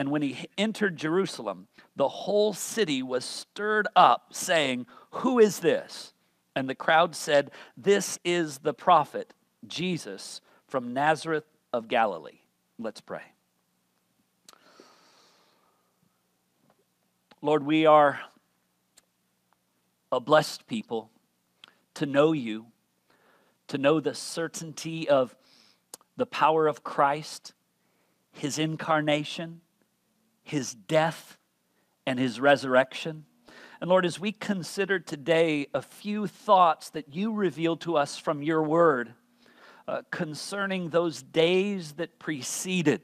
And when he entered Jerusalem, the whole city was stirred up, saying, Who is this? And the crowd said, This is the prophet, Jesus from Nazareth of Galilee. Let's pray. Lord, we are a blessed people to know you, to know the certainty of the power of Christ, his incarnation, his death, and his resurrection. And Lord, as we consider today a few thoughts that you reveal to us from your word uh, concerning those days that preceded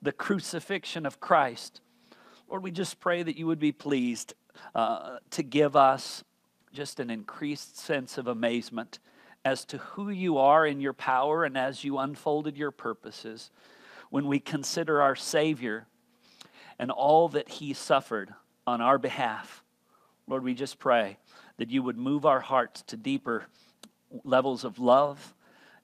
the crucifixion of Christ, Lord, we just pray that you would be pleased uh, to give us just an increased sense of amazement as to who you are in your power and as you unfolded your purposes when we consider our Savior and all that He suffered on our behalf. Lord, we just pray that you would move our hearts to deeper levels of love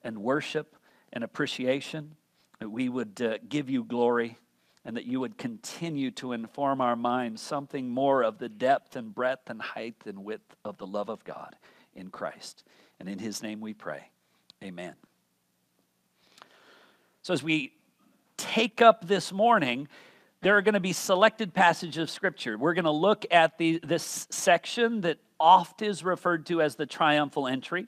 and worship and appreciation, that we would uh, give you glory and that you would continue to inform our minds something more of the depth and breadth and height and width of the love of God in Christ. And in his name we pray. Amen. So as we take up this morning, there are going to be selected passages of scripture. We're going to look at the, this section that oft is referred to as the triumphal entry.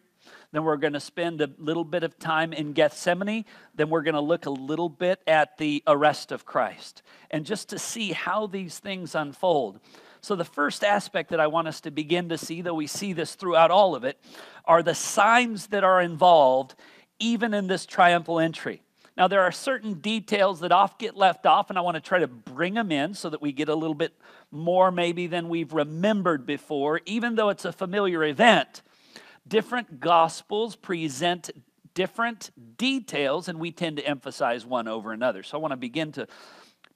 Then we're going to spend a little bit of time in Gethsemane. Then we're going to look a little bit at the arrest of Christ and just to see how these things unfold. So, the first aspect that I want us to begin to see, though we see this throughout all of it, are the signs that are involved even in this triumphal entry. Now, there are certain details that oft get left off, and I want to try to bring them in so that we get a little bit more maybe than we've remembered before, even though it's a familiar event different gospels present different details, and we tend to emphasize one over another. So I want to begin to,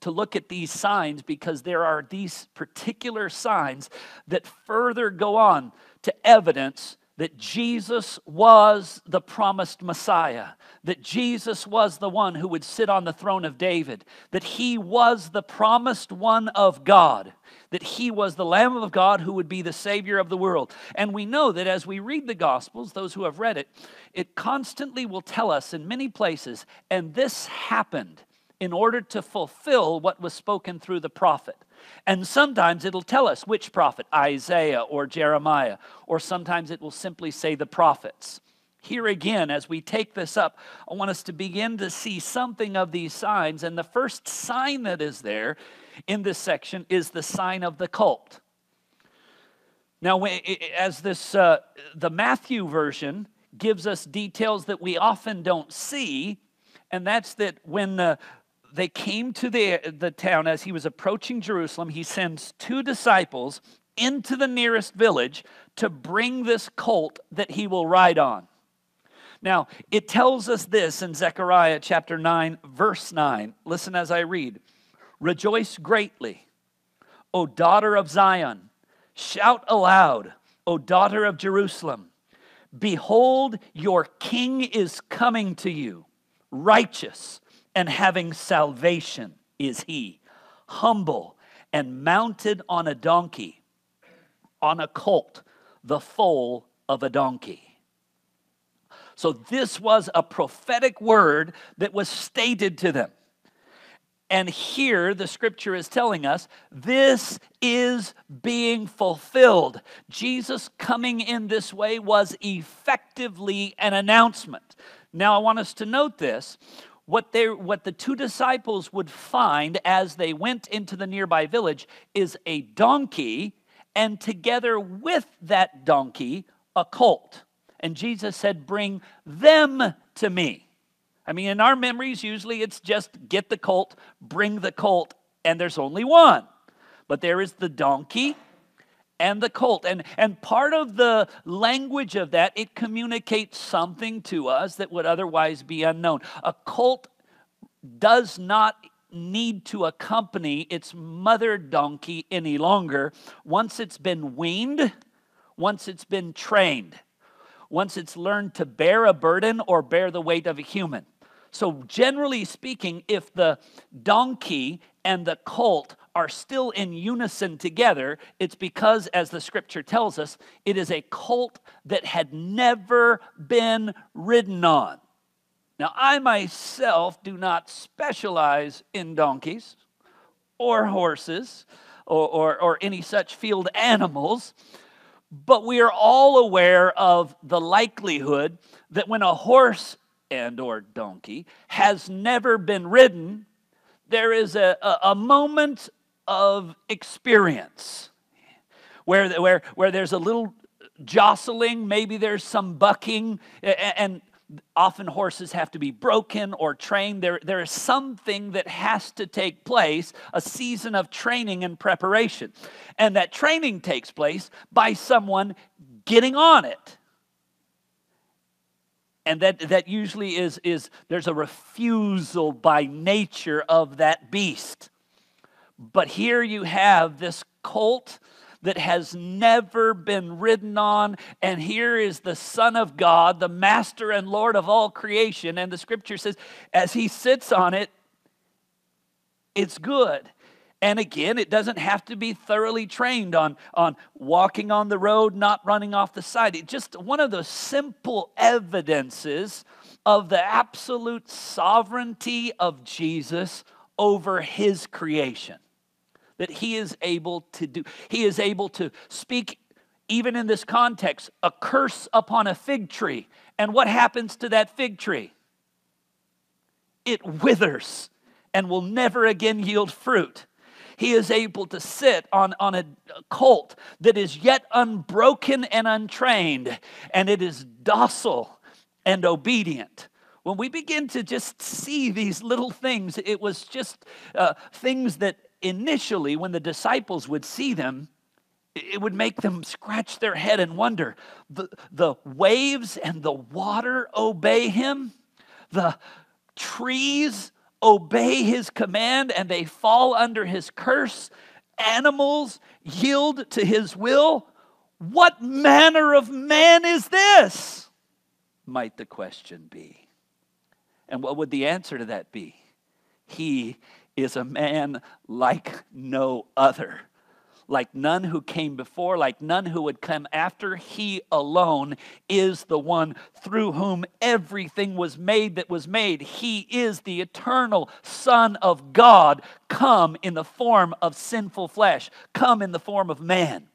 to look at these signs because there are these particular signs that further go on to evidence that Jesus was the promised Messiah, that Jesus was the one who would sit on the throne of David, that he was the promised one of God, that he was the Lamb of God who would be the Savior of the world. And we know that as we read the Gospels, those who have read it, it constantly will tell us in many places, and this happened in order to fulfill what was spoken through the prophet. And sometimes it'll tell us which prophet, Isaiah or Jeremiah, or sometimes it will simply say the prophets. Here again, as we take this up, I want us to begin to see something of these signs. And the first sign that is there in this section is the sign of the cult. Now, as this, uh, the Matthew version gives us details that we often don't see, and that's that when the, they came to the, the town as he was approaching Jerusalem. He sends two disciples into the nearest village to bring this colt that he will ride on. Now, it tells us this in Zechariah chapter 9, verse 9. Listen as I read Rejoice greatly, O daughter of Zion. Shout aloud, O daughter of Jerusalem. Behold, your king is coming to you, righteous and having salvation is he, humble and mounted on a donkey, on a colt, the foal of a donkey. So, this was a prophetic word that was stated to them. And here the scripture is telling us this is being fulfilled. Jesus coming in this way was effectively an announcement. Now, I want us to note this what, they, what the two disciples would find as they went into the nearby village is a donkey, and together with that donkey, a colt. And Jesus said, Bring them to me. I mean, in our memories, usually it's just get the colt, bring the colt, and there's only one. But there is the donkey and the colt. And, and part of the language of that, it communicates something to us that would otherwise be unknown. A colt does not need to accompany its mother donkey any longer once it's been weaned, once it's been trained, once it's learned to bear a burden or bear the weight of a human. So, generally speaking, if the donkey and the colt are still in unison together, it's because, as the scripture tells us, it is a colt that had never been ridden on. Now, I myself do not specialize in donkeys or horses or, or, or any such field animals, but we are all aware of the likelihood that when a horse and or donkey has never been ridden, there is a, a, a moment of experience where, where, where there's a little jostling, maybe there's some bucking, and often horses have to be broken or trained. There, there is something that has to take place, a season of training and preparation. And that training takes place by someone getting on it. And that, that usually is, is there's a refusal by nature of that beast. But here you have this colt that has never been ridden on. And here is the Son of God, the Master and Lord of all creation. And the scripture says, as he sits on it, it's good. And again, it doesn't have to be thoroughly trained on, on walking on the road, not running off the side. It's just one of those simple evidences of the absolute sovereignty of Jesus over his creation that he is able to do. He is able to speak, even in this context, a curse upon a fig tree. And what happens to that fig tree? It withers and will never again yield fruit. He is able to sit on, on a colt that is yet unbroken and untrained, and it is docile and obedient when we begin to just see these little things, it was just uh, things that initially, when the disciples would see them, it would make them scratch their head and wonder the, the waves and the water obey him, the trees obey his command and they fall under his curse, animals yield to his will. What manner of man is this? Might the question be. And what would the answer to that be? He is a man like no other, like none who came before, like none who would come after. He alone is the one through whom everything was made that was made. He is the eternal Son of God, come in the form of sinful flesh, come in the form of man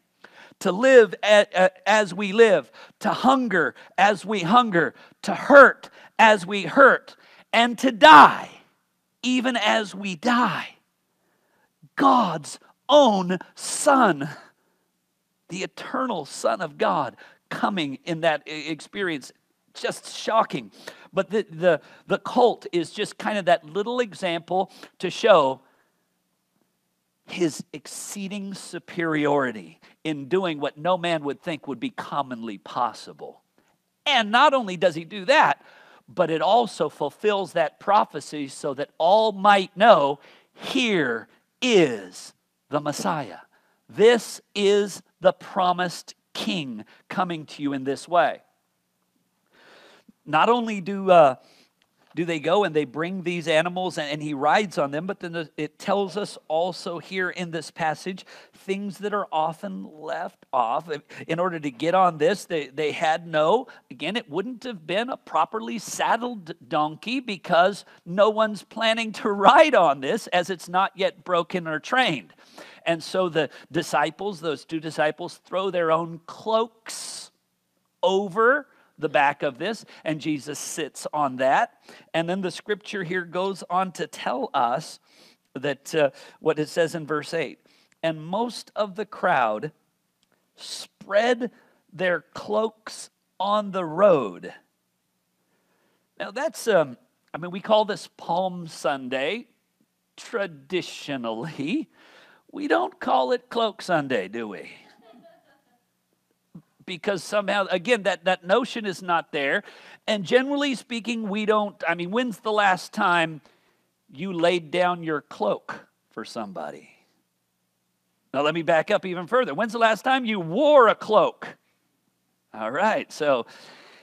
to live as we live, to hunger as we hunger, to hurt as we hurt, and to die even as we die. God's own Son, the eternal Son of God, coming in that experience. Just shocking. But the, the, the cult is just kind of that little example to show his exceeding superiority in doing what no man would think would be commonly possible. And not only does he do that, but it also fulfills that prophecy so that all might know here is the Messiah. This is the promised king coming to you in this way. Not only do uh, do they go and they bring these animals and, and he rides on them but then the, it tells us also here in this passage things that are often left off. In order to get on this they, they had no again it wouldn't have been a properly saddled donkey because no one's planning to ride on this as it's not yet broken or trained. And so the disciples those two disciples throw their own cloaks over the back of this, and Jesus sits on that. And then the scripture here goes on to tell us that uh, what it says in verse 8 and most of the crowd spread their cloaks on the road. Now, that's, um, I mean, we call this Palm Sunday traditionally. We don't call it Cloak Sunday, do we? Because somehow, again, that, that notion is not there. And generally speaking, we don't, I mean, when's the last time you laid down your cloak for somebody? Now, let me back up even further. When's the last time you wore a cloak? All right, so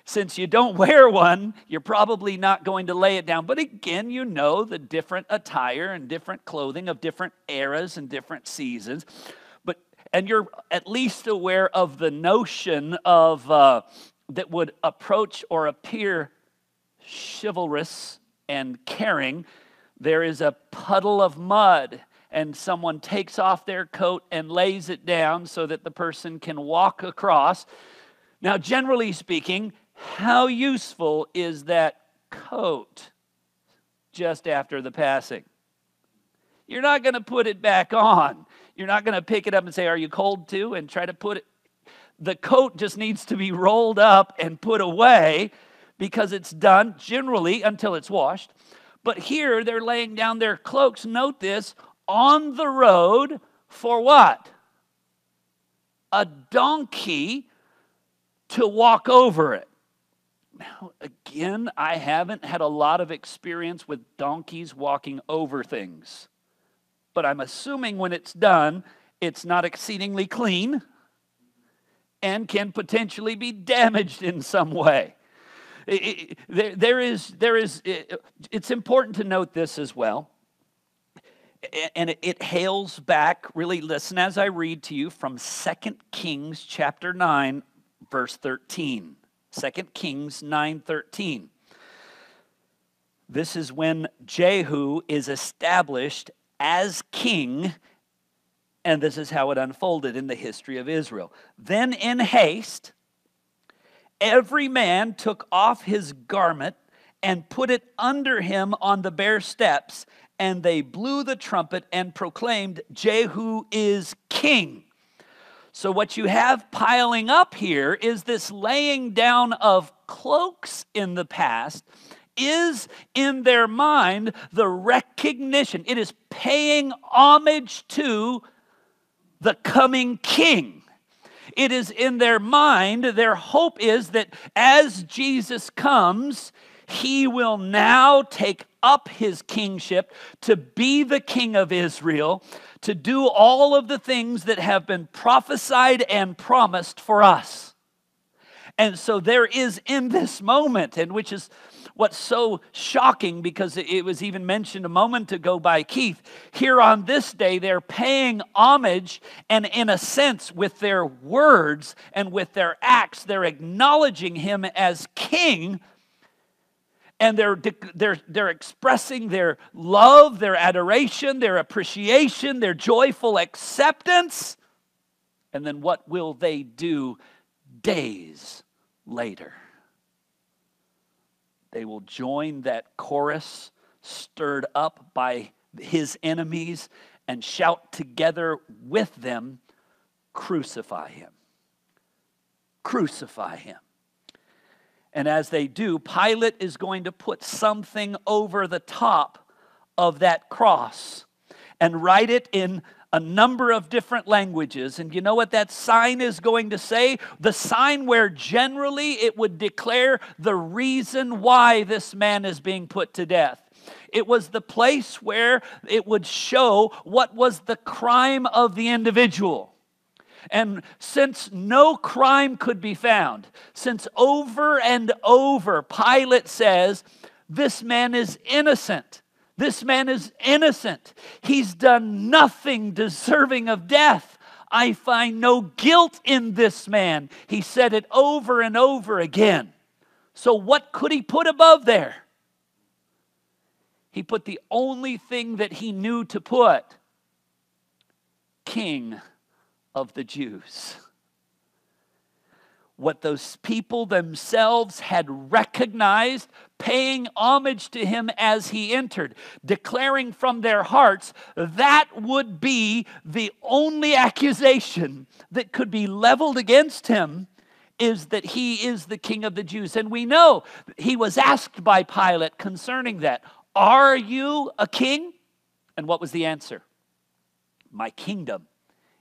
since you don't wear one, you're probably not going to lay it down. But again, you know the different attire and different clothing of different eras and different seasons. And you're at least aware of the notion of uh, that would approach or appear chivalrous and caring. There is a puddle of mud and someone takes off their coat and lays it down so that the person can walk across. Now, generally speaking, how useful is that coat just after the passing? You're not going to put it back on. You're not going to pick it up and say, Are you cold too? and try to put it. The coat just needs to be rolled up and put away because it's done generally until it's washed. But here they're laying down their cloaks. Note this on the road for what? A donkey to walk over it. Now, again, I haven't had a lot of experience with donkeys walking over things. But I'm assuming when it's done, it's not exceedingly clean and can potentially be damaged in some way. It, it, there, there is, there is, it, it's important to note this as well. And it hails back, really listen as I read to you from 2 Kings chapter 9, verse 13. 2 Kings 9:13. This is when Jehu is established as king and this is how it unfolded in the history of Israel. Then in haste every man took off his garment and put it under him on the bare steps and they blew the trumpet and proclaimed Jehu is king. So, what you have piling up here is this laying down of cloaks in the past is in their mind the recognition. It is paying homage to the coming king. It is in their mind, their hope is that as Jesus comes, he will now take up his kingship to be the king of Israel, to do all of the things that have been prophesied and promised for us. And so there is in this moment, and which is what's so shocking because it was even mentioned a moment ago by Keith. Here on this day, they're paying homage, and in a sense, with their words and with their acts, they're acknowledging him as king and they're, they're, they're expressing their love, their adoration, their appreciation, their joyful acceptance. And then what will they do days later? They will join that chorus stirred up by his enemies and shout together with them, Crucify him! Crucify him! And as they do, Pilate is going to put something over the top of that cross and write it in a number of different languages. And you know what that sign is going to say? The sign where generally it would declare the reason why this man is being put to death. It was the place where it would show what was the crime of the individual. And since no crime could be found, since over and over Pilate says, This man is innocent. This man is innocent. He's done nothing deserving of death. I find no guilt in this man. He said it over and over again. So, what could he put above there? He put the only thing that he knew to put King of the Jews. What those people themselves had recognized, paying homage to him as he entered, declaring from their hearts that would be the only accusation that could be leveled against him is that he is the king of the Jews. And we know he was asked by Pilate concerning that Are you a king? And what was the answer? My kingdom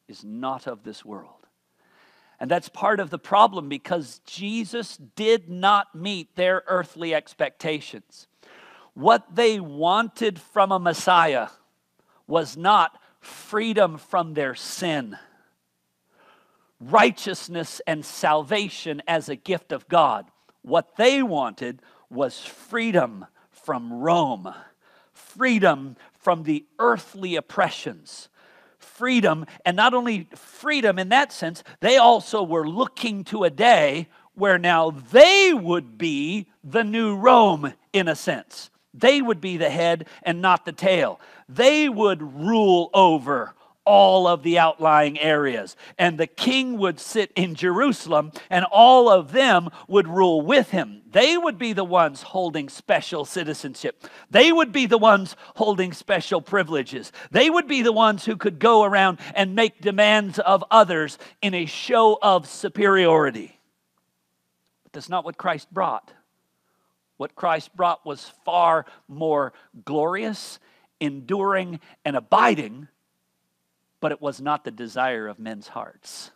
is not of this world. And that's part of the problem because Jesus did not meet their earthly expectations. What they wanted from a Messiah was not freedom from their sin, righteousness and salvation as a gift of God What they wanted was freedom from Rome, freedom from the earthly oppressions. Freedom, and not only freedom in that sense, they also were looking to a day where now they would be the new Rome in a sense. They would be the head and not the tail. They would rule over all of the outlying areas. And the king would sit in Jerusalem, and all of them would rule with him. They would be the ones holding special citizenship. They would be the ones holding special privileges. They would be the ones who could go around and make demands of others in a show of superiority. But that's not what Christ brought. What Christ brought was far more glorious, enduring, and abiding, but it was not the desire of men's hearts.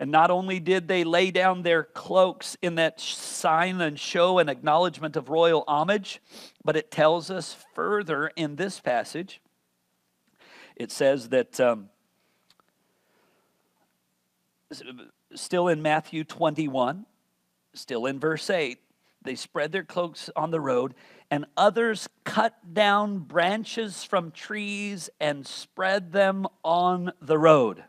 And not only did they lay down their cloaks in that sign and show and acknowledgement of royal homage, but it tells us further in this passage. It says that, um, still in Matthew 21, Still in verse 8, they spread their cloaks on the road, and others cut down branches from trees and spread them on the road.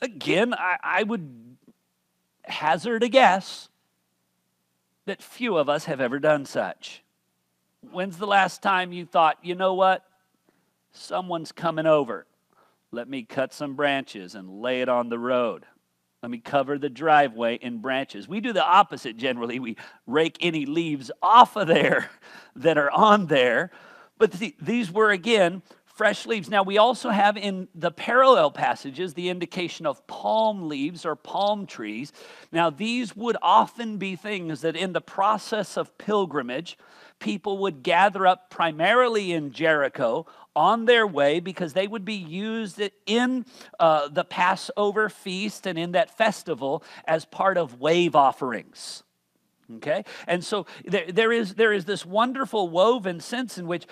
Again, I, I would hazard a guess that few of us have ever done such. When's the last time you thought, you know what? Someone's coming over. Let me cut some branches and lay it on the road. Let me cover the driveway in branches. We do the opposite generally. We rake any leaves off of there that are on there. But th- these were, again, fresh leaves. Now, we also have in the parallel passages the indication of palm leaves or palm trees. Now, these would often be things that in the process of pilgrimage, people would gather up primarily in Jericho on their way because they would be used in uh, the Passover feast and in that festival as part of wave offerings. Okay? And so there, there, is, there is this wonderful woven sense in which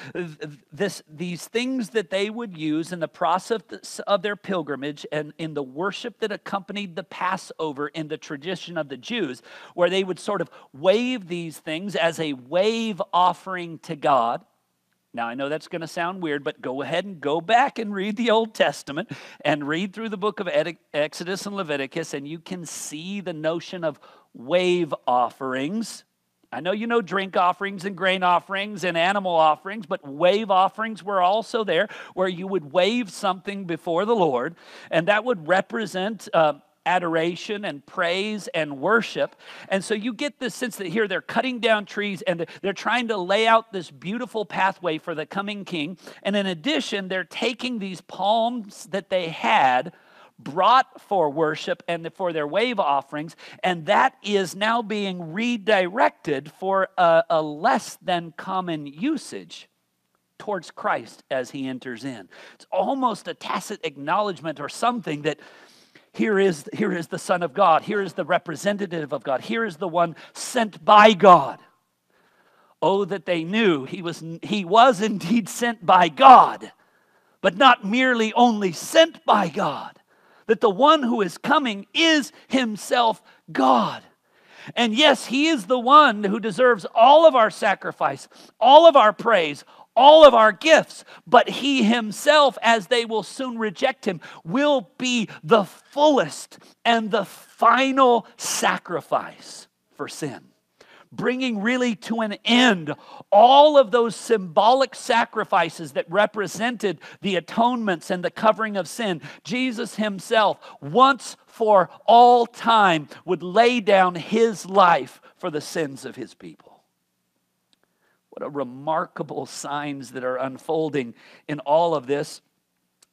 this, these things that they would use in the process of their pilgrimage and in the worship that accompanied the Passover in the tradition of the Jews, where they would sort of wave these things as a wave offering to God. Now, I know that's going to sound weird, but go ahead and go back and read the Old Testament and read through the book of Exodus and Leviticus, and you can see the notion of wave offerings. I know you know drink offerings and grain offerings and animal offerings, but wave offerings were also there where you would wave something before the Lord, and that would represent. Uh, adoration and praise and worship. And so you get this sense that here they're cutting down trees and they're trying to lay out this beautiful pathway for the coming king. And in addition, they're taking these palms that they had brought for worship and for their wave offerings, and that is now being redirected for a, a, less than common usage towards Christ as he enters in. It's almost a tacit acknowledgement or something that here is, here is the Son of God. Here is the representative of God. Here is the one sent by God. Oh, that they knew he was, he was indeed sent by God, but not merely only sent by God, that the one who is coming is himself God. And yes, he is the one who deserves all of our sacrifice, all of our praise, all of our gifts, but he himself, as they will soon reject him, will be the fullest and the final sacrifice for sin. Bringing really to an end all of those symbolic sacrifices that represented the atonements and the covering of sin. Jesus himself, once for all time, would lay down his life for the sins of his people. What a remarkable signs that are unfolding in all of this.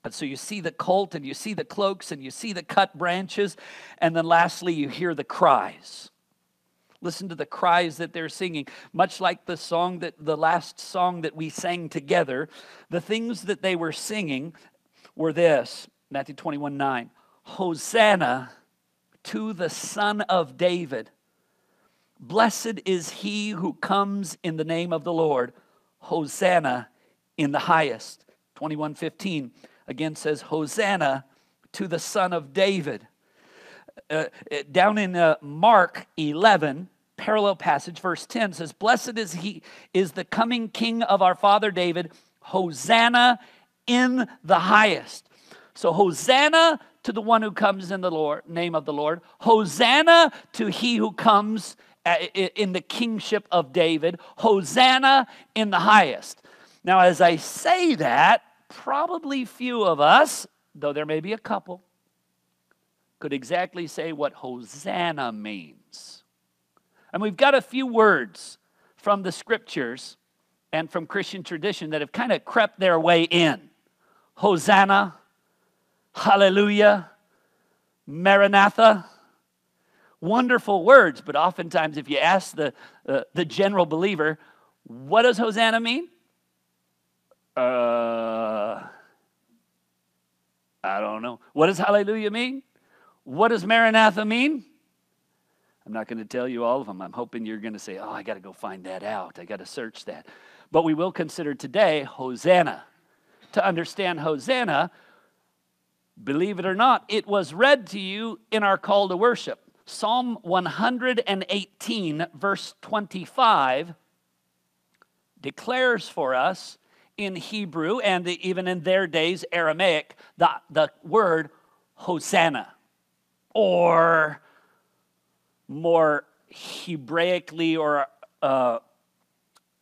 And so you see the colt and you see the cloaks and you see the cut branches. And then lastly, you hear the cries. Listen to the cries that they're singing, much like the song that the last song that we sang together. The things that they were singing were this Matthew 21 9. Hosanna to the Son of David. Blessed is he who comes in the name of the Lord. Hosanna in the highest. 21:15 again says Hosanna to the son of David. uh, down in uh, Mark 11, parallel passage, verse 10 says, Blessed is he, is the coming king of our father David, Hosanna in the highest. So, Hosanna to the one who comes in the Lord, name of the Lord. Hosanna to he who comes uh, Uh, in the kingship of David. Hosanna in the highest. Now, as I say that, probably few of us, though there may be a couple, could exactly say what Hosanna means. And we've got a few words from the scriptures and from Christian tradition that have kind of crept their way in Hosanna, Hallelujah, Maranatha. Wonderful words, but oftentimes, if you ask the, uh, the general believer, what does Hosanna mean? Uh, I don't know. What does hallelujah mean? What does Maranatha mean? I'm not going to tell you all of them. I'm hoping you're going to say, oh, I got to go find that out. I got to search that. But we will consider today Hosanna. To understand Hosanna, believe it or not, it was read to you in our call to worship. Psalm 118, verse 25, declares for us in Hebrew and even in their days, Aramaic, the, the word Hosanna or more Hebraically or uh,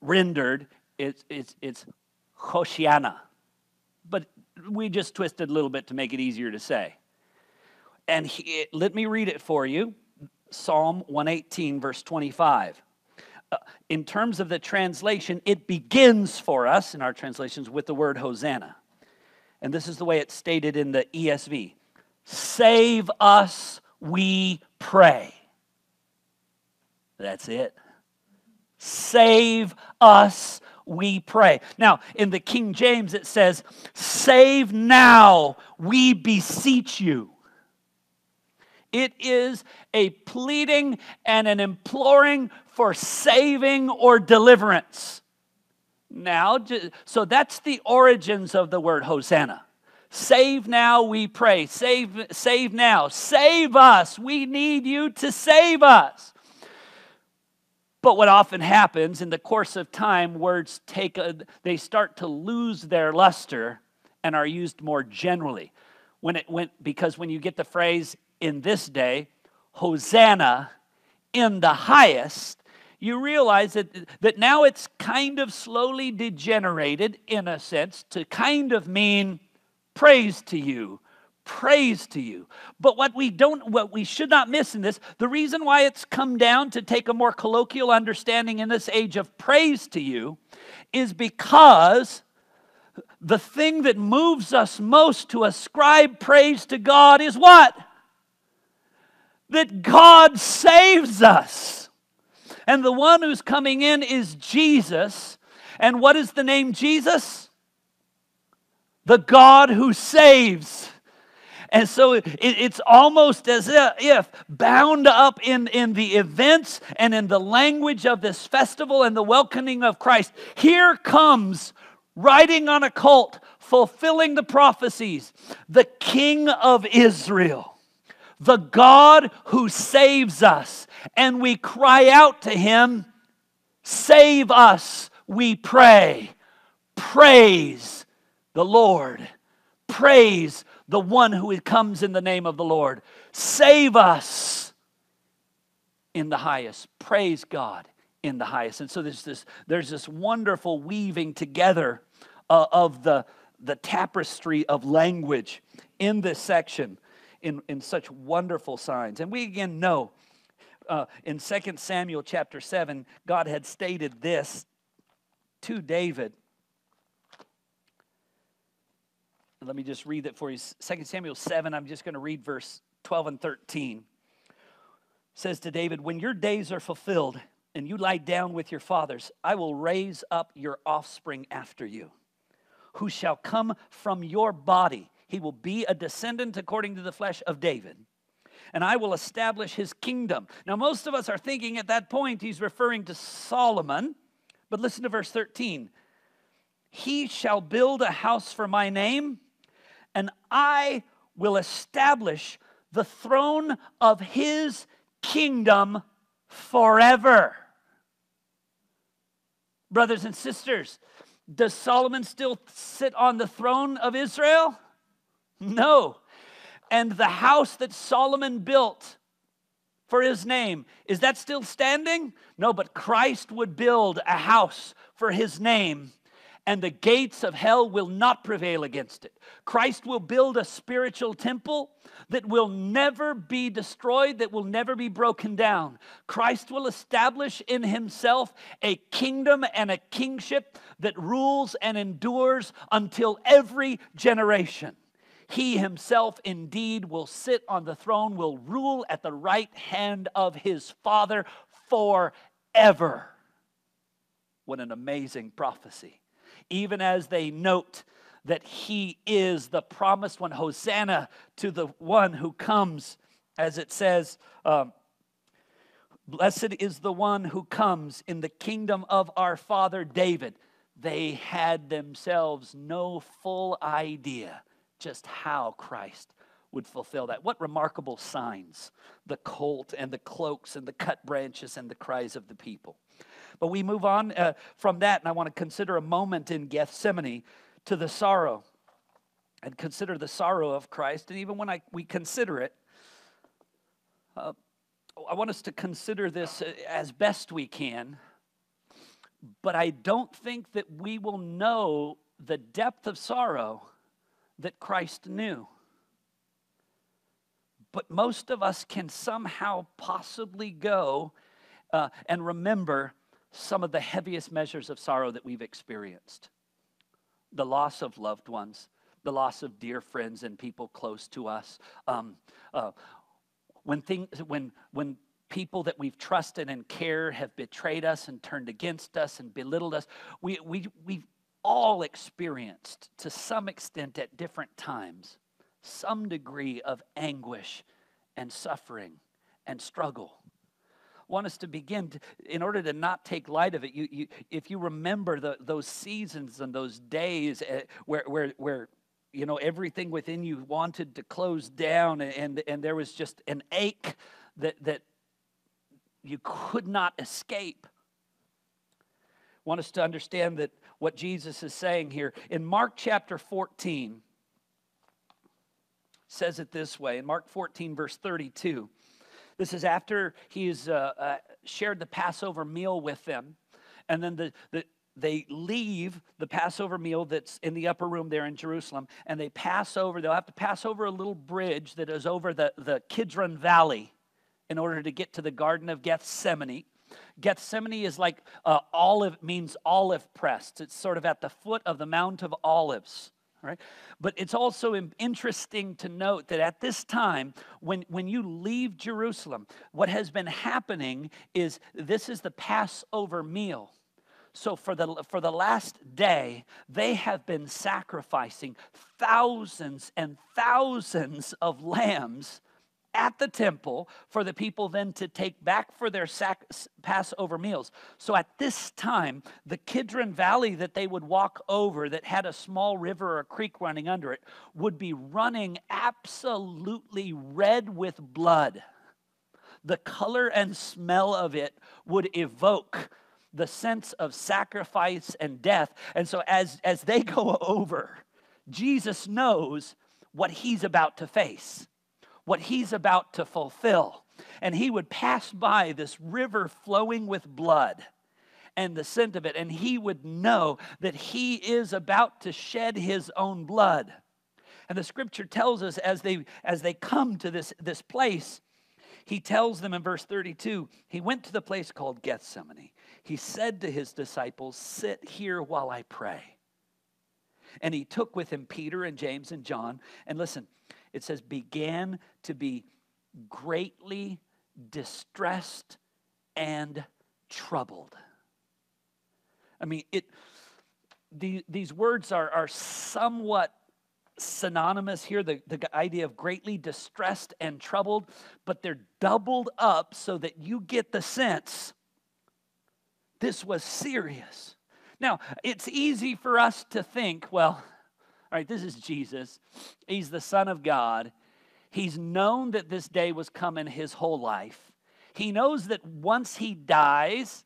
rendered, it's, it's, it's Hoshiana. But we just twisted a little bit to make it easier to say. And he, let me read it for you Psalm 118, verse 25. Uh, in terms of the translation, it begins for us in our translations with the word Hosanna. And this is the way it's stated in the ESV Save us, we pray. That's it. Save us, we pray. Now, in the King James, it says, Save now, we beseech you. It is a pleading and an imploring for saving or deliverance. Now, so that's the origins of the word Hosanna. Save now, we pray. Save, save now. Save us. We need you to save us. But what often happens in the course of time, words take a, they start to lose their luster and are used more generally. When it went because when you get the phrase in this day, Hosanna in the highest, you realize that, that now it's kind of slowly degenerated in a sense to kind of mean praise to you praise to you. But what we don't what we should not miss in this the reason why it's come down to take a more colloquial understanding in this age of praise to you is because the thing that moves us most to ascribe praise to God is what that God saves us. And the one who's coming in is Jesus. And what is the name Jesus? The God who saves. And so it, it's almost as if bound up in, in the events and in the language of this festival and the welcoming of Christ. Here comes riding on a colt, fulfilling the prophecies, the King of Israel, the God who saves us. And we cry out to him, Save us, we pray. Praise the Lord. Praise the one who comes in the name of the Lord. Save us in the highest. Praise God in the highest. And so there's this, there's this wonderful weaving together uh, of the, the tapestry of language in this section in, in such wonderful signs. And we again know uh, in 2 Samuel chapter 7, God had stated this to David Let me just read that for you. 2 Samuel 7, I'm just going to read verse 12 and 13. It says to David, When your days are fulfilled and you lie down with your fathers, I will raise up your offspring after you, who shall come from your body. He will be a descendant according to the flesh of David and I will establish his kingdom. Now, most of us are thinking at that point he's referring to Solomon, but listen to verse 13. He shall build a house for my name, and I will establish the throne of his kingdom forever. Brothers and sisters, does Solomon still sit on the throne of Israel? No. And the house that Solomon built for his name, is that still standing? No, but Christ would build a house for his name and the gates of hell will not prevail against it. Christ will build a spiritual temple that will never be destroyed, that will never be broken down. Christ will establish in himself a kingdom and a kingship that rules and endures until every generation. He himself indeed will sit on the throne, will rule at the right hand of his Father forever. What an amazing prophecy even as they note that he is the promised one. Hosanna to the one who comes, as it says, um, Blessed is the one who comes in the kingdom of our father David. They had themselves no full idea just how Christ would fulfill that. What remarkable signs the colt and the cloaks and the cut branches and the cries of the people. But we move on uh, from that, and I want to consider a moment in Gethsemane to the sorrow and consider the sorrow of Christ. And even when I, we consider it, uh, I want us to consider this uh, as best we can, but I don't think that we will know the depth of sorrow that Christ knew. But most of us can somehow possibly go uh, and remember some of the heaviest measures of sorrow that we've experienced the loss of loved ones, the loss of dear friends and people close to us. Um, uh, when, things, when, when people that we've trusted and cared have betrayed us and turned against us and belittled us, we, we, we've all experienced to some extent at different times some degree of anguish and suffering and struggle want us to begin to, in order to not take light of it. You, you, if you remember the, those seasons and those days uh, where, where, where you know everything within you wanted to close down and, and there was just an ache that, that you could not escape want us to understand that what jesus is saying here in mark chapter 14 says it this way in mark 14 verse 32 this is after he's uh, uh, shared the Passover meal with them. And then the, the, they leave the Passover meal that's in the upper room there in Jerusalem, and they pass over, they'll have to pass over a little bridge that is over the, the Kidron Valley in order to get to the Garden of Gethsemane. Gethsemane is like uh, olive, means olive pressed. It's sort of at the foot of the Mount of Olives. Right? But it's also interesting to note that at this time, when, when you leave Jerusalem, what has been happening is this is the Passover meal. So for the, for the last day, they have been sacrificing thousands and thousands of lambs at the temple for the people then to take back for their sac- Passover meals. So at this time, the Kidron Valley that they would walk over, that had a small river or creek running under it, would be running absolutely red with blood. The color and smell of it would evoke the sense of sacrifice and death. And so as, as they go over, Jesus knows what he's about to face what he's about to fulfill. And he would pass by this river flowing with blood and the scent of it, and he would know that he is about to shed his own blood. And the scripture tells us as they as they come to this, this place, he tells them in verse 32, he went to the place called Gethsemane. He said to his disciples, Sit here while I pray. And he took with him Peter and James and John. And listen, it says, began to be greatly distressed and troubled. I mean, it, the, these words are, are somewhat synonymous here the, the idea of greatly distressed and troubled, but they're doubled up so that you get the sense this was serious. Now, it's easy for us to think, well, all right, this is Jesus. He's the Son of God. He's known that this day was coming his whole life. He knows that once he dies,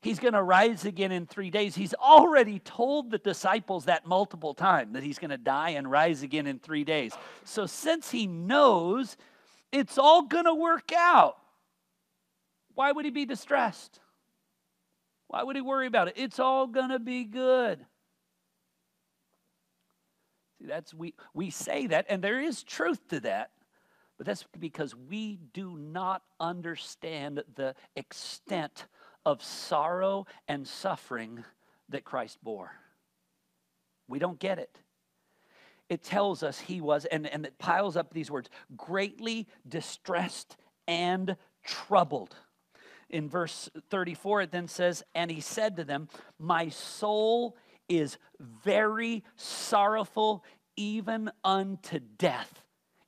he's going to rise again in three days. He's already told the disciples that multiple times that he's going to die and rise again in three days. So, since he knows it's all going to work out, why would he be distressed? Why would he worry about it? It's all going to be good. That's we we say that and there is truth to that. But that's because we do not understand the extent of sorrow and suffering that Christ bore. We don't get it. It tells us he was, and, and it piles up these words greatly distressed and troubled. In verse 34, it then says, And he said to them, My soul is very sorrowful, even unto death.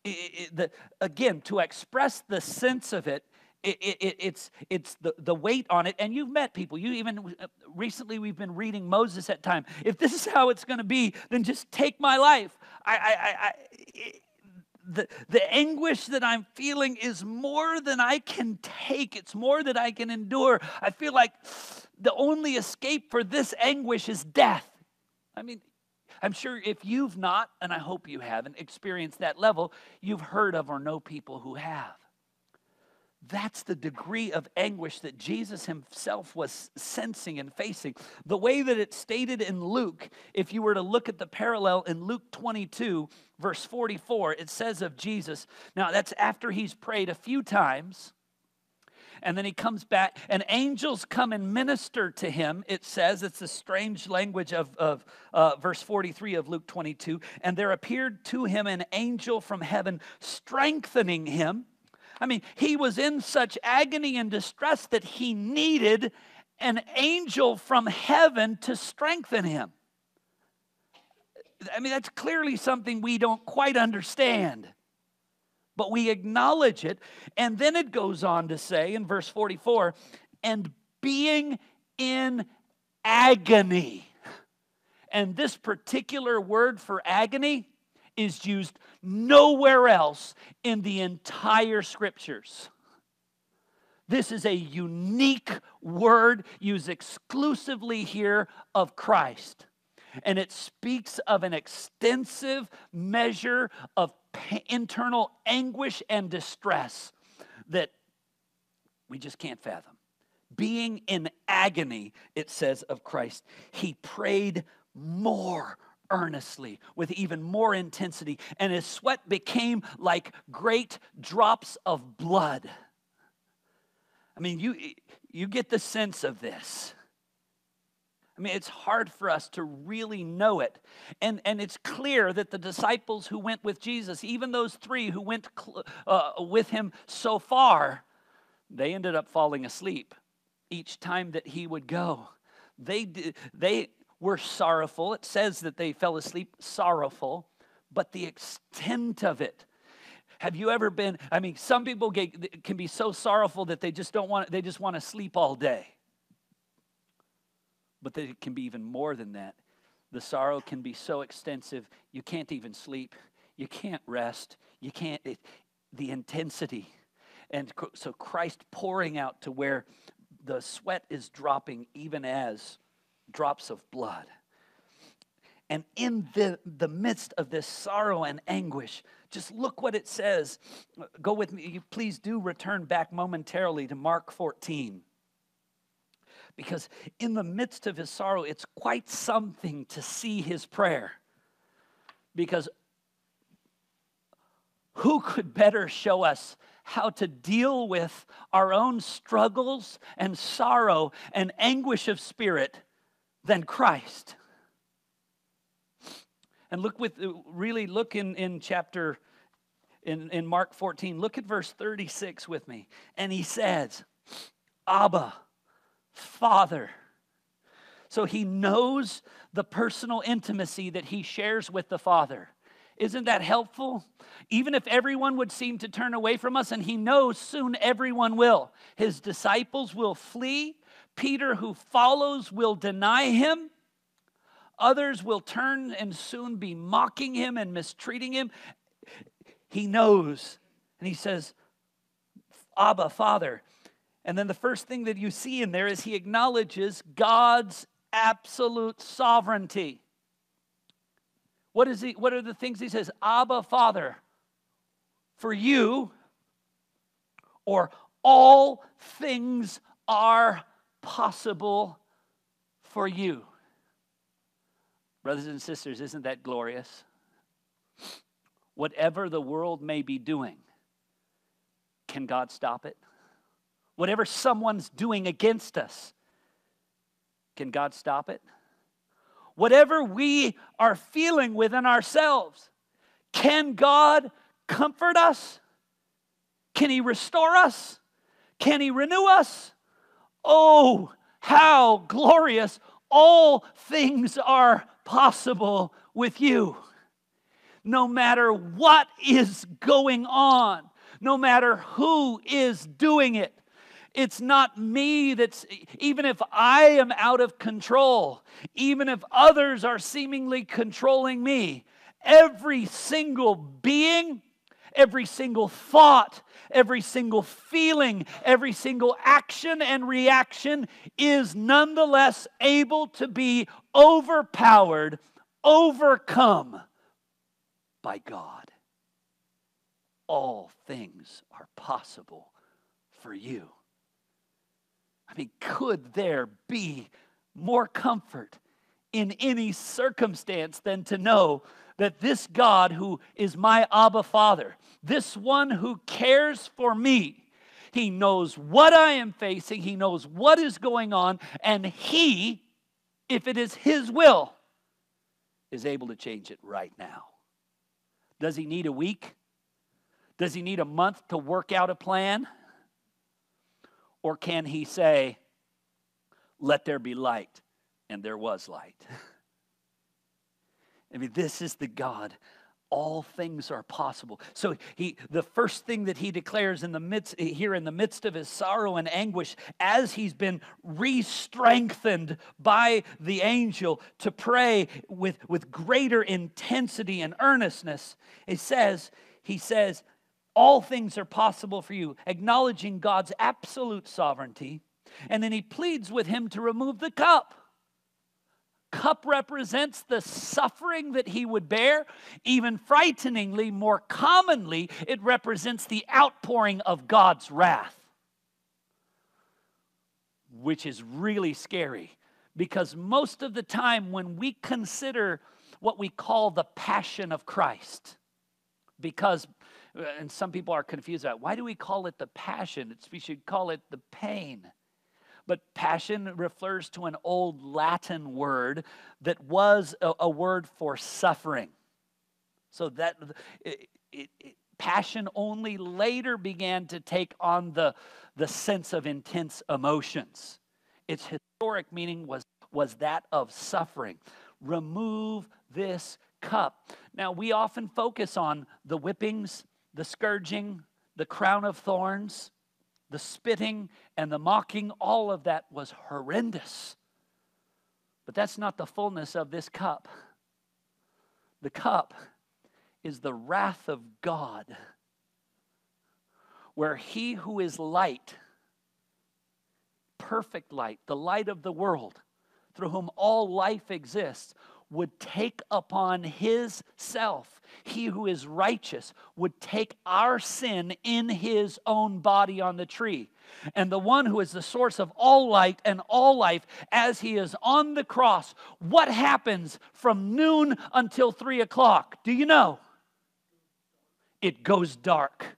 It, it, the, again, to express the sense of it, it, it, it's it's the, the weight on it. And you've met people. You even uh, recently we've been reading moses at time. If this is how it's going to be then just take my life. I i, I the, the anguish that i'm feeling is more than i can take. It's more than i can endure. I feel like the only escape for this anguish is death. I mean I'm sure if you've not, and I hope you haven't, experienced that level, you've heard of or know people who have. That's the degree of anguish that Jesus himself was sensing and facing. The way that it's stated in Luke, if you were to look at the parallel in Luke 22, verse 44, it says of Jesus, now that's after he's prayed a few times and then he comes back, and angels come and minister to him. It says, it's the strange language of, of uh, verse 43 of Luke 22. And there appeared to him an angel from heaven, strengthening him. I mean, he was in such agony and distress that he needed an angel from heaven to strengthen him. I mean, that's clearly something we don't quite understand but we acknowledge it. And then it goes on to say in verse 44 and being in agony. And this particular word for agony is used nowhere else in the entire scriptures. This is a unique word used exclusively here of Christ. And it speaks of an extensive measure of internal anguish and distress that we just can't fathom. Being in agony, it says of Christ, he prayed more earnestly with even more intensity, and his sweat became like great drops of blood. I mean, you, you get the sense of this. I mean, it's hard for us to really know it. And, and it's clear that the disciples who went with Jesus, even those three who went cl- uh, with him so far, they ended up falling asleep each time that he would go. They, they were sorrowful. It says that they fell asleep sorrowful, but the extent of it, have you ever been? I mean, some people get, can be so sorrowful that they just don't want, they just want to sleep all day but that it can be even more than that. The sorrow can be so extensive, you can't even sleep, you can't rest, you can't, it, the intensity. And so Christ pouring out to where the sweat is dropping, even as drops of blood. And in the, the midst of this sorrow and anguish, just look what it says. Go with me. Please do return back momentarily to Mark 14 because in the midst of his sorrow, it's quite something to see his prayer. Because who could better show us how to deal with our own struggles and sorrow and anguish of spirit than Christ? And look with really look in, in chapter in, in Mark 14, look at verse 36 with me. And he says, Abba, Father. So he knows the personal intimacy that he shares with the Father. Isn't that helpful? Even if everyone would seem to turn away from us, and he knows soon everyone will. His disciples will flee. Peter, who follows, will deny him. Others will turn and soon be mocking him and mistreating him. He knows. And he says, Abba, Father. And then the first thing that you see in there is he acknowledges God's absolute sovereignty. What, is he, what are the things he says? Abba, Father, for you, or all things are possible for you. Brothers and sisters, isn't that glorious? Whatever the world may be doing, can God stop it? Whatever someone's doing against us, can God stop it? Whatever we are feeling within ourselves, can God comfort us? Can He restore us? Can He renew us? Oh, how glorious! All things are possible with you. No matter what is going on, no matter who is doing it, it's not me that's, even if I am out of control, even if others are seemingly controlling me, every single being, every single thought, every single feeling, every single action and reaction is nonetheless able to be overpowered, overcome by God. All things are possible for you. I mean, could there be more comfort in any circumstance than to know that this God who is my Abba Father, this one who cares for me, he knows what I am facing, he knows what is going on, and he, if it is his will, is able to change it right now. Does he need a week? Does he need a month to work out a plan? Or can he say, Let there be light, and there was light? I mean, this is the God. All things are possible. So he the first thing that he declares in the midst here in the midst of his sorrow and anguish, as he's been re-strengthened by the angel to pray with, with greater intensity and earnestness, it says, he says, all things are possible for you, acknowledging God's absolute sovereignty. And then he pleads with him to remove the cup. Cup represents the suffering that he would bear. Even frighteningly, more commonly, it represents the outpouring of God's wrath, which is really scary because most of the time when we consider what we call the passion of Christ, because uh, and some people are confused about why do we call it the passion? It's, we should call it the pain. But passion refers to an old Latin word that was a, a word for suffering. So that it, it, it, passion only later began to take on the, the sense of intense emotions. Its historic meaning was, was that of suffering. Remove this cup. Now, we often focus on the whippings the scourging, the crown of thorns, the spitting, and the mocking, all of that was horrendous. But that's not the fullness of this cup. The cup is the wrath of God, where he who is light, perfect light, the light of the world, through whom all life exists, would take upon his self, he who is righteous, would take our sin in his own body on the tree. And the one who is the source of all light and all life, as he is on the cross, what happens from noon until three o'clock? Do you know? It goes dark.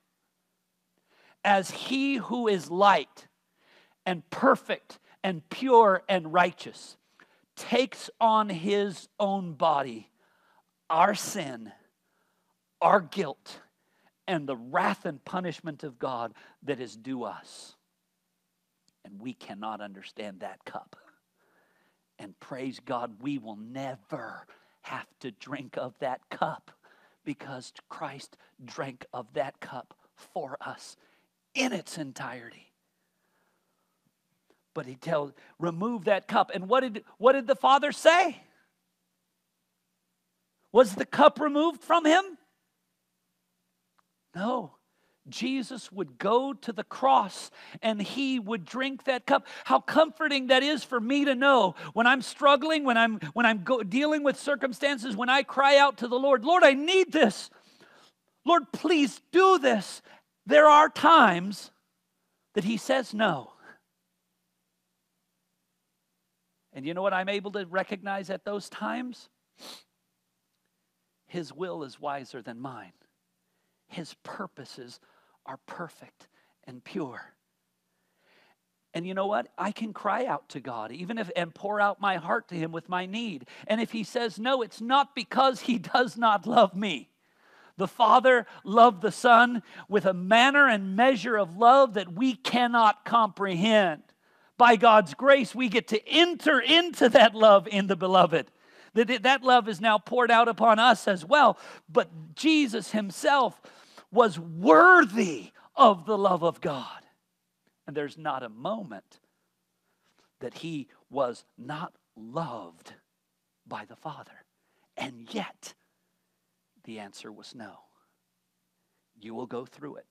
As he who is light and perfect and pure and righteous takes on his own body our sin, our guilt, and the wrath and punishment of God that is due us. And we cannot understand that cup. And praise God, we will never have to drink of that cup because Christ drank of that cup for us in its entirety but he tells remove that cup and what did what did the father say was the cup removed from him No. Jesus would go to the cross and he would drink that cup. How comforting that is for me to know when I'm struggling, when I'm when I'm go, dealing with circumstances, when I cry out to the Lord, Lord, I need this. Lord, please do this. There are times that he says no. And you know what I'm able to recognize at those times? His will is wiser than mine. His purposes are perfect and pure. And you know what? I can cry out to God, even if and pour out my heart to Him with my need. And if He says no, it's not because He does not love me. The Father loved the Son with a manner and measure of love that we cannot comprehend. By God's grace, we get to enter into that love in the beloved. That, that love is now poured out upon us as well. But Jesus Himself was worthy of the love of God. And there's not a moment that he was not loved by the Father. And yet, the answer was no. You will go through it,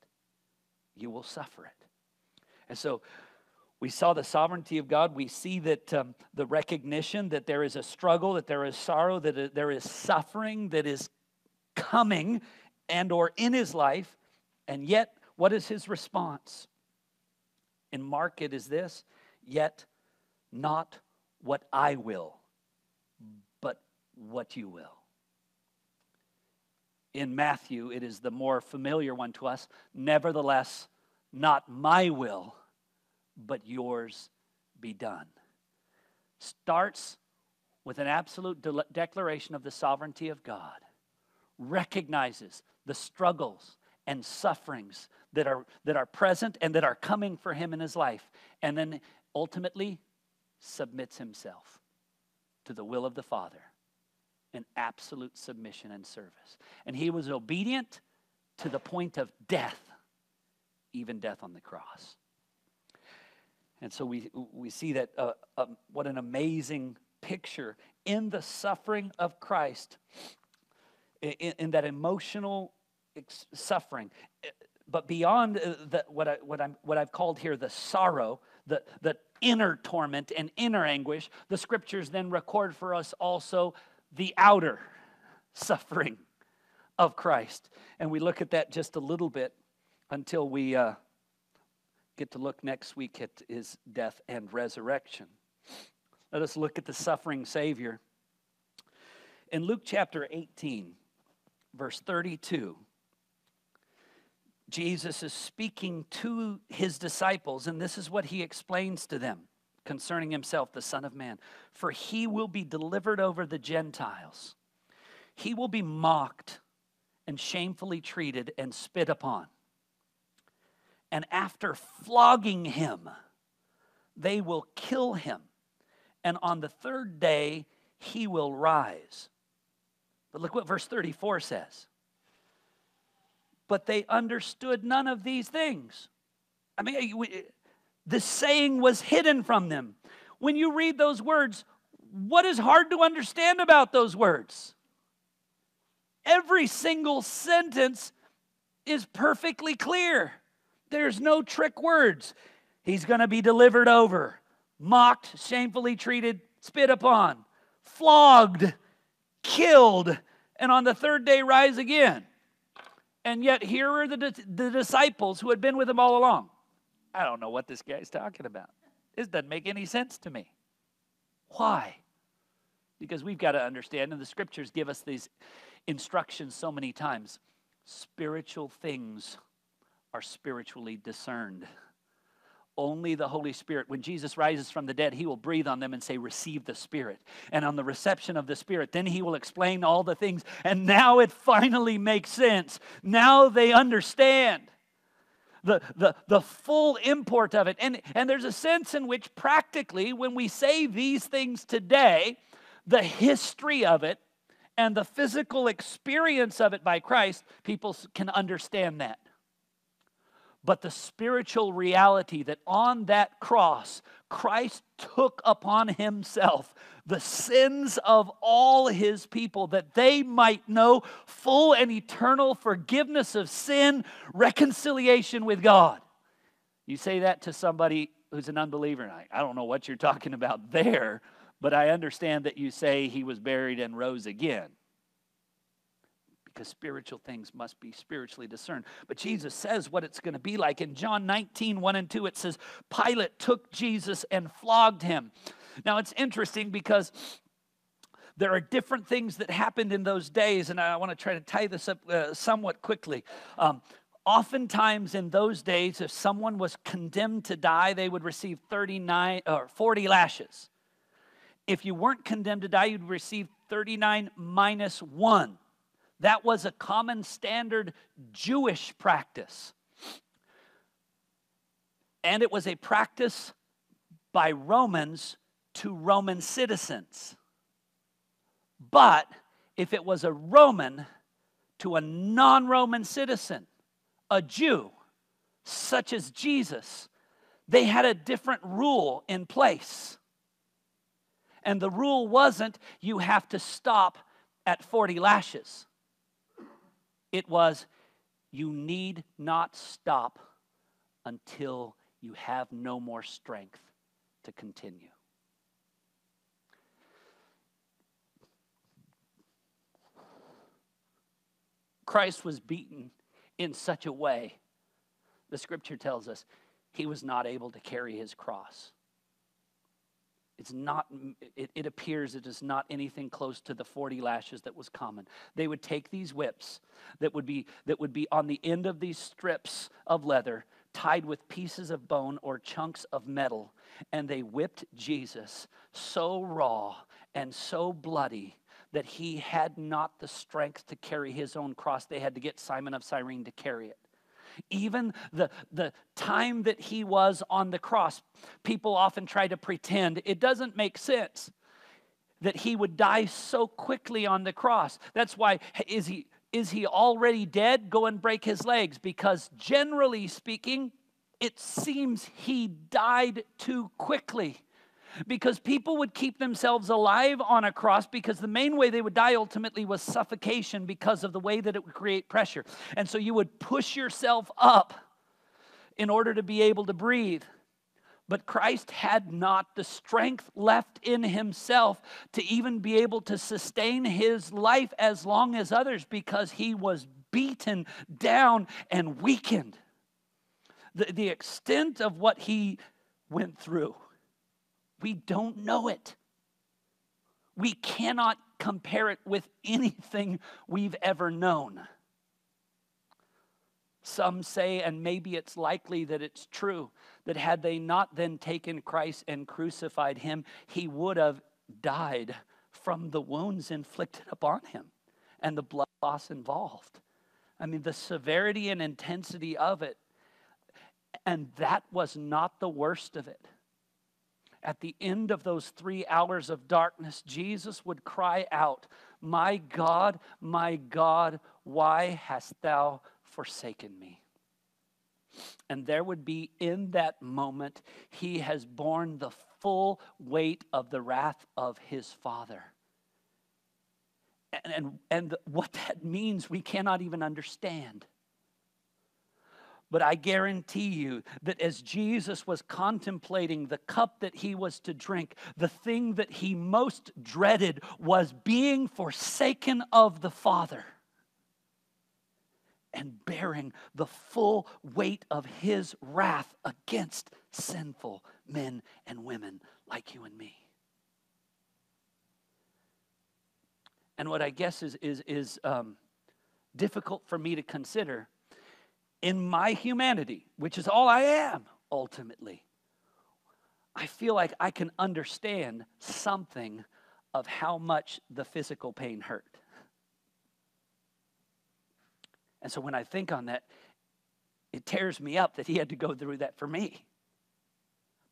you will suffer it. And so, we saw the sovereignty of God. We see that um, the recognition that there is a struggle, that there is sorrow, that there is suffering that is coming and or in his life. And yet what is his response? In mark it is this yet not what i will but what you will. In matthew it is the more familiar one to us. Nevertheless not my will but yours be done starts with an absolute de- declaration of the sovereignty of god recognizes the struggles and sufferings that are, that are present and that are coming for him in his life. And then ultimately submits himself to the will of the Father in absolute submission and service. And he was obedient to the point of death, even death on the cross. And so we, we see that uh, uh, what an amazing picture in the suffering of Christ, in, in that emotional suffering. Eh, but beyond uh, the, what, I, what, I'm, what I've called here the sorrow, the, the inner torment and inner anguish, the scriptures then record for us also the outer suffering of Christ. And we look at that just a little bit until we uh, get to look next week at his death and resurrection. Let us look at the suffering Savior. In Luke chapter 18, verse 32, Jesus is speaking to his disciples, and this is what he explains to them concerning himself, the Son of Man. For he will be delivered over the Gentiles, he will be mocked and shamefully treated and spit upon. And after flogging him, they will kill him. And on the third day, he will rise. But look what verse 34 says but they understood none of these things. I mean, the saying was hidden from them. When you read those words, what is hard to understand about those words? Every single sentence is perfectly clear. There's no trick words. He's going to be delivered over, mocked, shamefully treated, spit upon, flogged, killed, and on the third day rise again. And yet, here are the, the disciples who had been with him all along. I don't know what this guy's talking about. This doesn't make any sense to me. Why? Because we've got to understand, and the scriptures give us these instructions so many times spiritual things are spiritually discerned. Only the Holy Spirit, when Jesus rises from the dead, he will breathe on them and say, Receive the Spirit. And on the reception of the Spirit, then he will explain all the things. And now it finally makes sense. Now they understand the, the, the full import of it. And, and there's a sense in which, practically, when we say these things today, the history of it and the physical experience of it by Christ, people can understand that. But the spiritual reality that on that cross, Christ took upon himself the sins of all his people that they might know full and eternal forgiveness of sin, reconciliation with God. You say that to somebody who's an unbeliever, and I, I don't know what you're talking about there, but I understand that you say he was buried and rose again because spiritual things must be spiritually discerned. But Jesus says what it's going to be like. In John 19, 1 and 2, it says, Pilate took Jesus and flogged him. Now it's interesting because there are different things that happened in those days, and I want to try to tie this up uh, somewhat quickly. Um, oftentimes in those days, if someone was condemned to die, they would receive 39 or 40 lashes. If you weren't condemned to die, you'd receive 39 minus one. That was a common standard Jewish practice. And it was a practice by Romans to Roman citizens. But if it was a Roman to a non Roman citizen, a Jew, such as Jesus, they had a different rule in place. And the rule wasn't you have to stop at 40 lashes. It was, you need not stop until you have no more strength to continue. Christ was beaten in such a way, the scripture tells us, he was not able to carry his cross. It's not, it, it, appears it is not anything close to the 40 lashes that was common. They would take these whips that would be, that would be on the end of these strips of leather, tied with pieces of bone or chunks of metal, and they whipped Jesus so raw and so bloody that he had not the strength to carry his own cross. They had to get Simon of Cyrene to carry it even the, the time that he was on the cross. People often try to pretend it doesn't make sense that he would die so quickly on the cross. That's why, is he, is he already dead? Go and break his legs. Because generally speaking, it seems he died too quickly because people would keep themselves alive on a cross because the main way they would die ultimately was suffocation because of the way that it would create pressure. And so you would push yourself up in order to be able to breathe. But Christ had not the strength left in himself to even be able to sustain his life as long as others because he was beaten down and weakened. The, the extent of what he went through we don't know it. We cannot compare it with anything we've ever known. Some say, and maybe it's likely that it's true, that had they not then taken Christ and crucified him, he would have died from the wounds inflicted upon him and the blood loss involved. I mean, the severity and intensity of it. And that was not the worst of it at the end of those three hours of darkness, Jesus would cry out, My God, my God, why hast thou forsaken me? And there would be in that moment, he has borne the full weight of the wrath of his Father. And, and, and what that means, we cannot even understand. But I guarantee you that as Jesus was contemplating the cup that he was to drink, the thing that he most dreaded was being forsaken of the Father and bearing the full weight of his wrath against sinful men and women like you and me. And what I guess is, is, is um, difficult for me to consider in my humanity, which is all I am ultimately, I feel like I can understand something of how much the physical pain hurt. And so when I think on that, it tears me up that he had to go through that for me.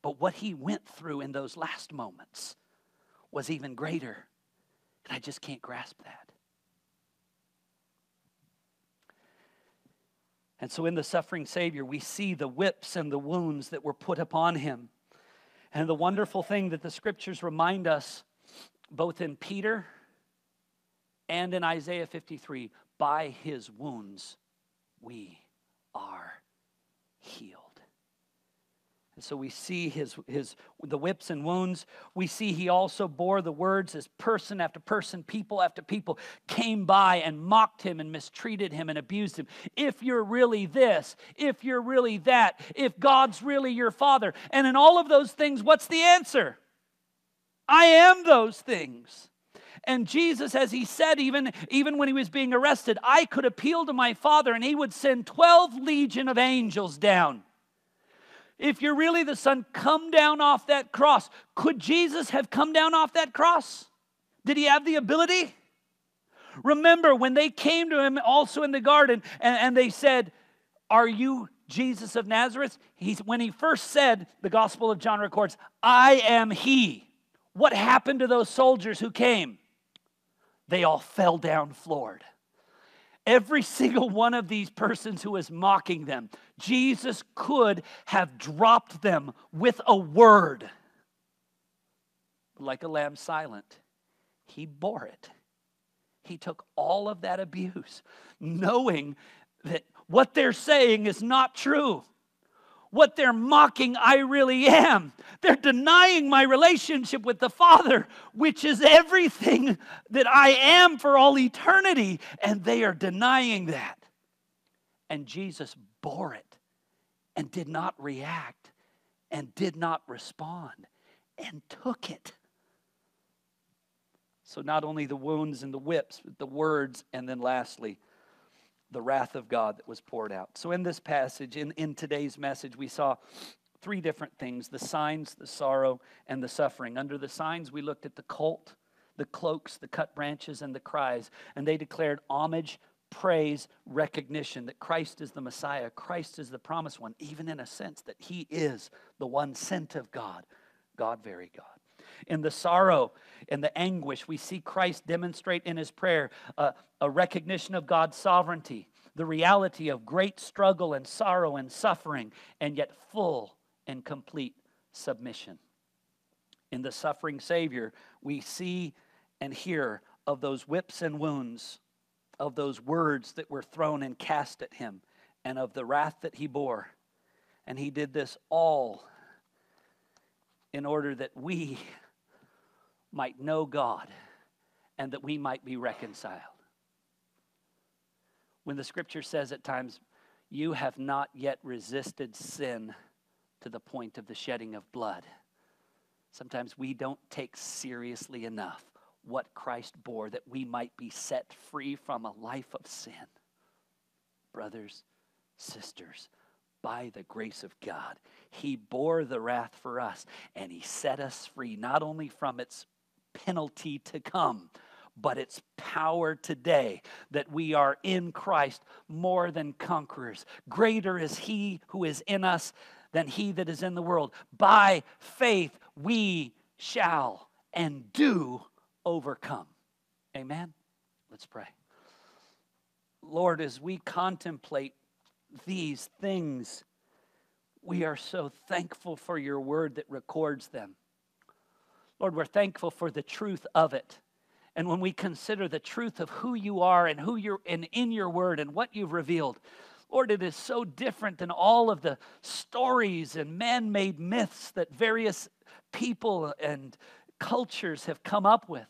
But what he went through in those last moments was even greater. And I just can't grasp that. And so, in the suffering Savior, we see the whips and the wounds that were put upon him. And the wonderful thing that the scriptures remind us, both in Peter and in Isaiah 53, by his wounds we are healed. And so we see his, his, the whips and wounds. We see he also bore the words as person after person, people after people came by and mocked him and mistreated him and abused him. If you're really this, if you're really that, if God's really your father. And in all of those things, what's the answer? I am those things. And Jesus, as he said, even, even when he was being arrested, I could appeal to my father and he would send 12 legion of angels down if you're really the Son, come down off that cross. Could Jesus have come down off that cross? Did he have the ability? Remember when they came to him also in the garden and, and they said, Are you Jesus of Nazareth? He's, when he first said, the Gospel of John records, I am he. What happened to those soldiers who came? They all fell down floored. Every single one of these persons who is mocking them, Jesus could have dropped them with a word. Like a lamb silent, he bore it. He took all of that abuse, knowing that what they're saying is not true what they're mocking, I really am. They're denying my relationship with the Father, which is everything that I am for all eternity. And they are denying that. And Jesus bore it and did not react and did not respond and took it. So, not only the wounds and the whips, but the words, and then lastly, the wrath of God that was poured out. So, in this passage, in, in today's message, we saw three different things the signs, the sorrow, and the suffering. Under the signs, we looked at the colt, the cloaks, the cut branches, and the cries, and they declared homage, praise, recognition that Christ is the Messiah, Christ is the promised one, even in a sense that he is the one sent of God, God, very God. In the sorrow and the anguish, we see Christ demonstrate in his prayer uh, a recognition of God's sovereignty, the reality of great struggle and sorrow and suffering, and yet full and complete submission. In the suffering Savior, we see and hear of those whips and wounds, of those words that were thrown and cast at him, and of the wrath that he bore. And he did this all in order that we might know God and that we might be reconciled. When the scripture says at times, you have not yet resisted sin to the point of the shedding of blood. Sometimes we don't take seriously enough what Christ bore that we might be set free from a life of sin. Brothers, sisters, by the grace of God. He bore the wrath for us and He set us free, not only from its penalty to come, but its power today that we are in Christ more than conquerors. Greater is He who is in us than He that is in the world. By faith, we shall and do overcome. Amen. Let's pray. Lord, as we contemplate these things, we are so thankful for your word that records them. Lord, we're thankful for the truth of it. And when we consider the truth of who you are and who you're and in your word and what you've revealed, Lord, it is so different than all of the stories and man made myths that various people and cultures have come up with.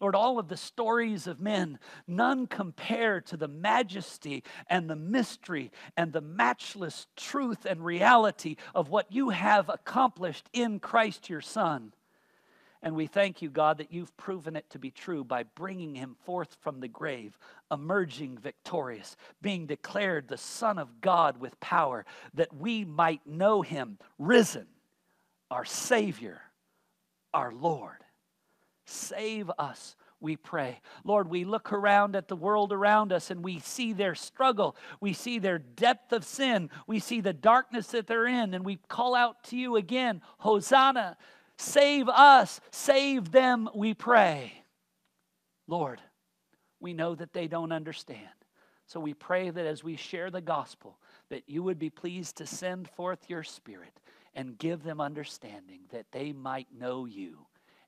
Lord, all of the stories of men, none compare to the majesty and the mystery and the matchless truth and reality of what you have accomplished in Christ your Son. And we thank you, God, that you've proven it to be true by bringing him forth from the grave, emerging victorious, being declared the Son of God with power, that we might know him risen, our Savior, our Lord. Save us, we pray. Lord, we look around at the world around us and we see their struggle. We see their depth of sin. We see the darkness that they're in. And we call out to you again Hosanna, save us, save them, we pray. Lord, we know that they don't understand. So we pray that as we share the gospel, that you would be pleased to send forth your spirit and give them understanding that they might know you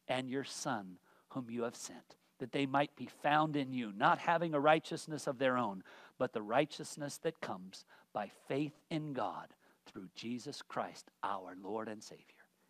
and your Son whom you have sent, that they might be found in you, not having a righteousness of their own, but the righteousness that comes by faith in God through Jesus Christ, our Lord and Savior.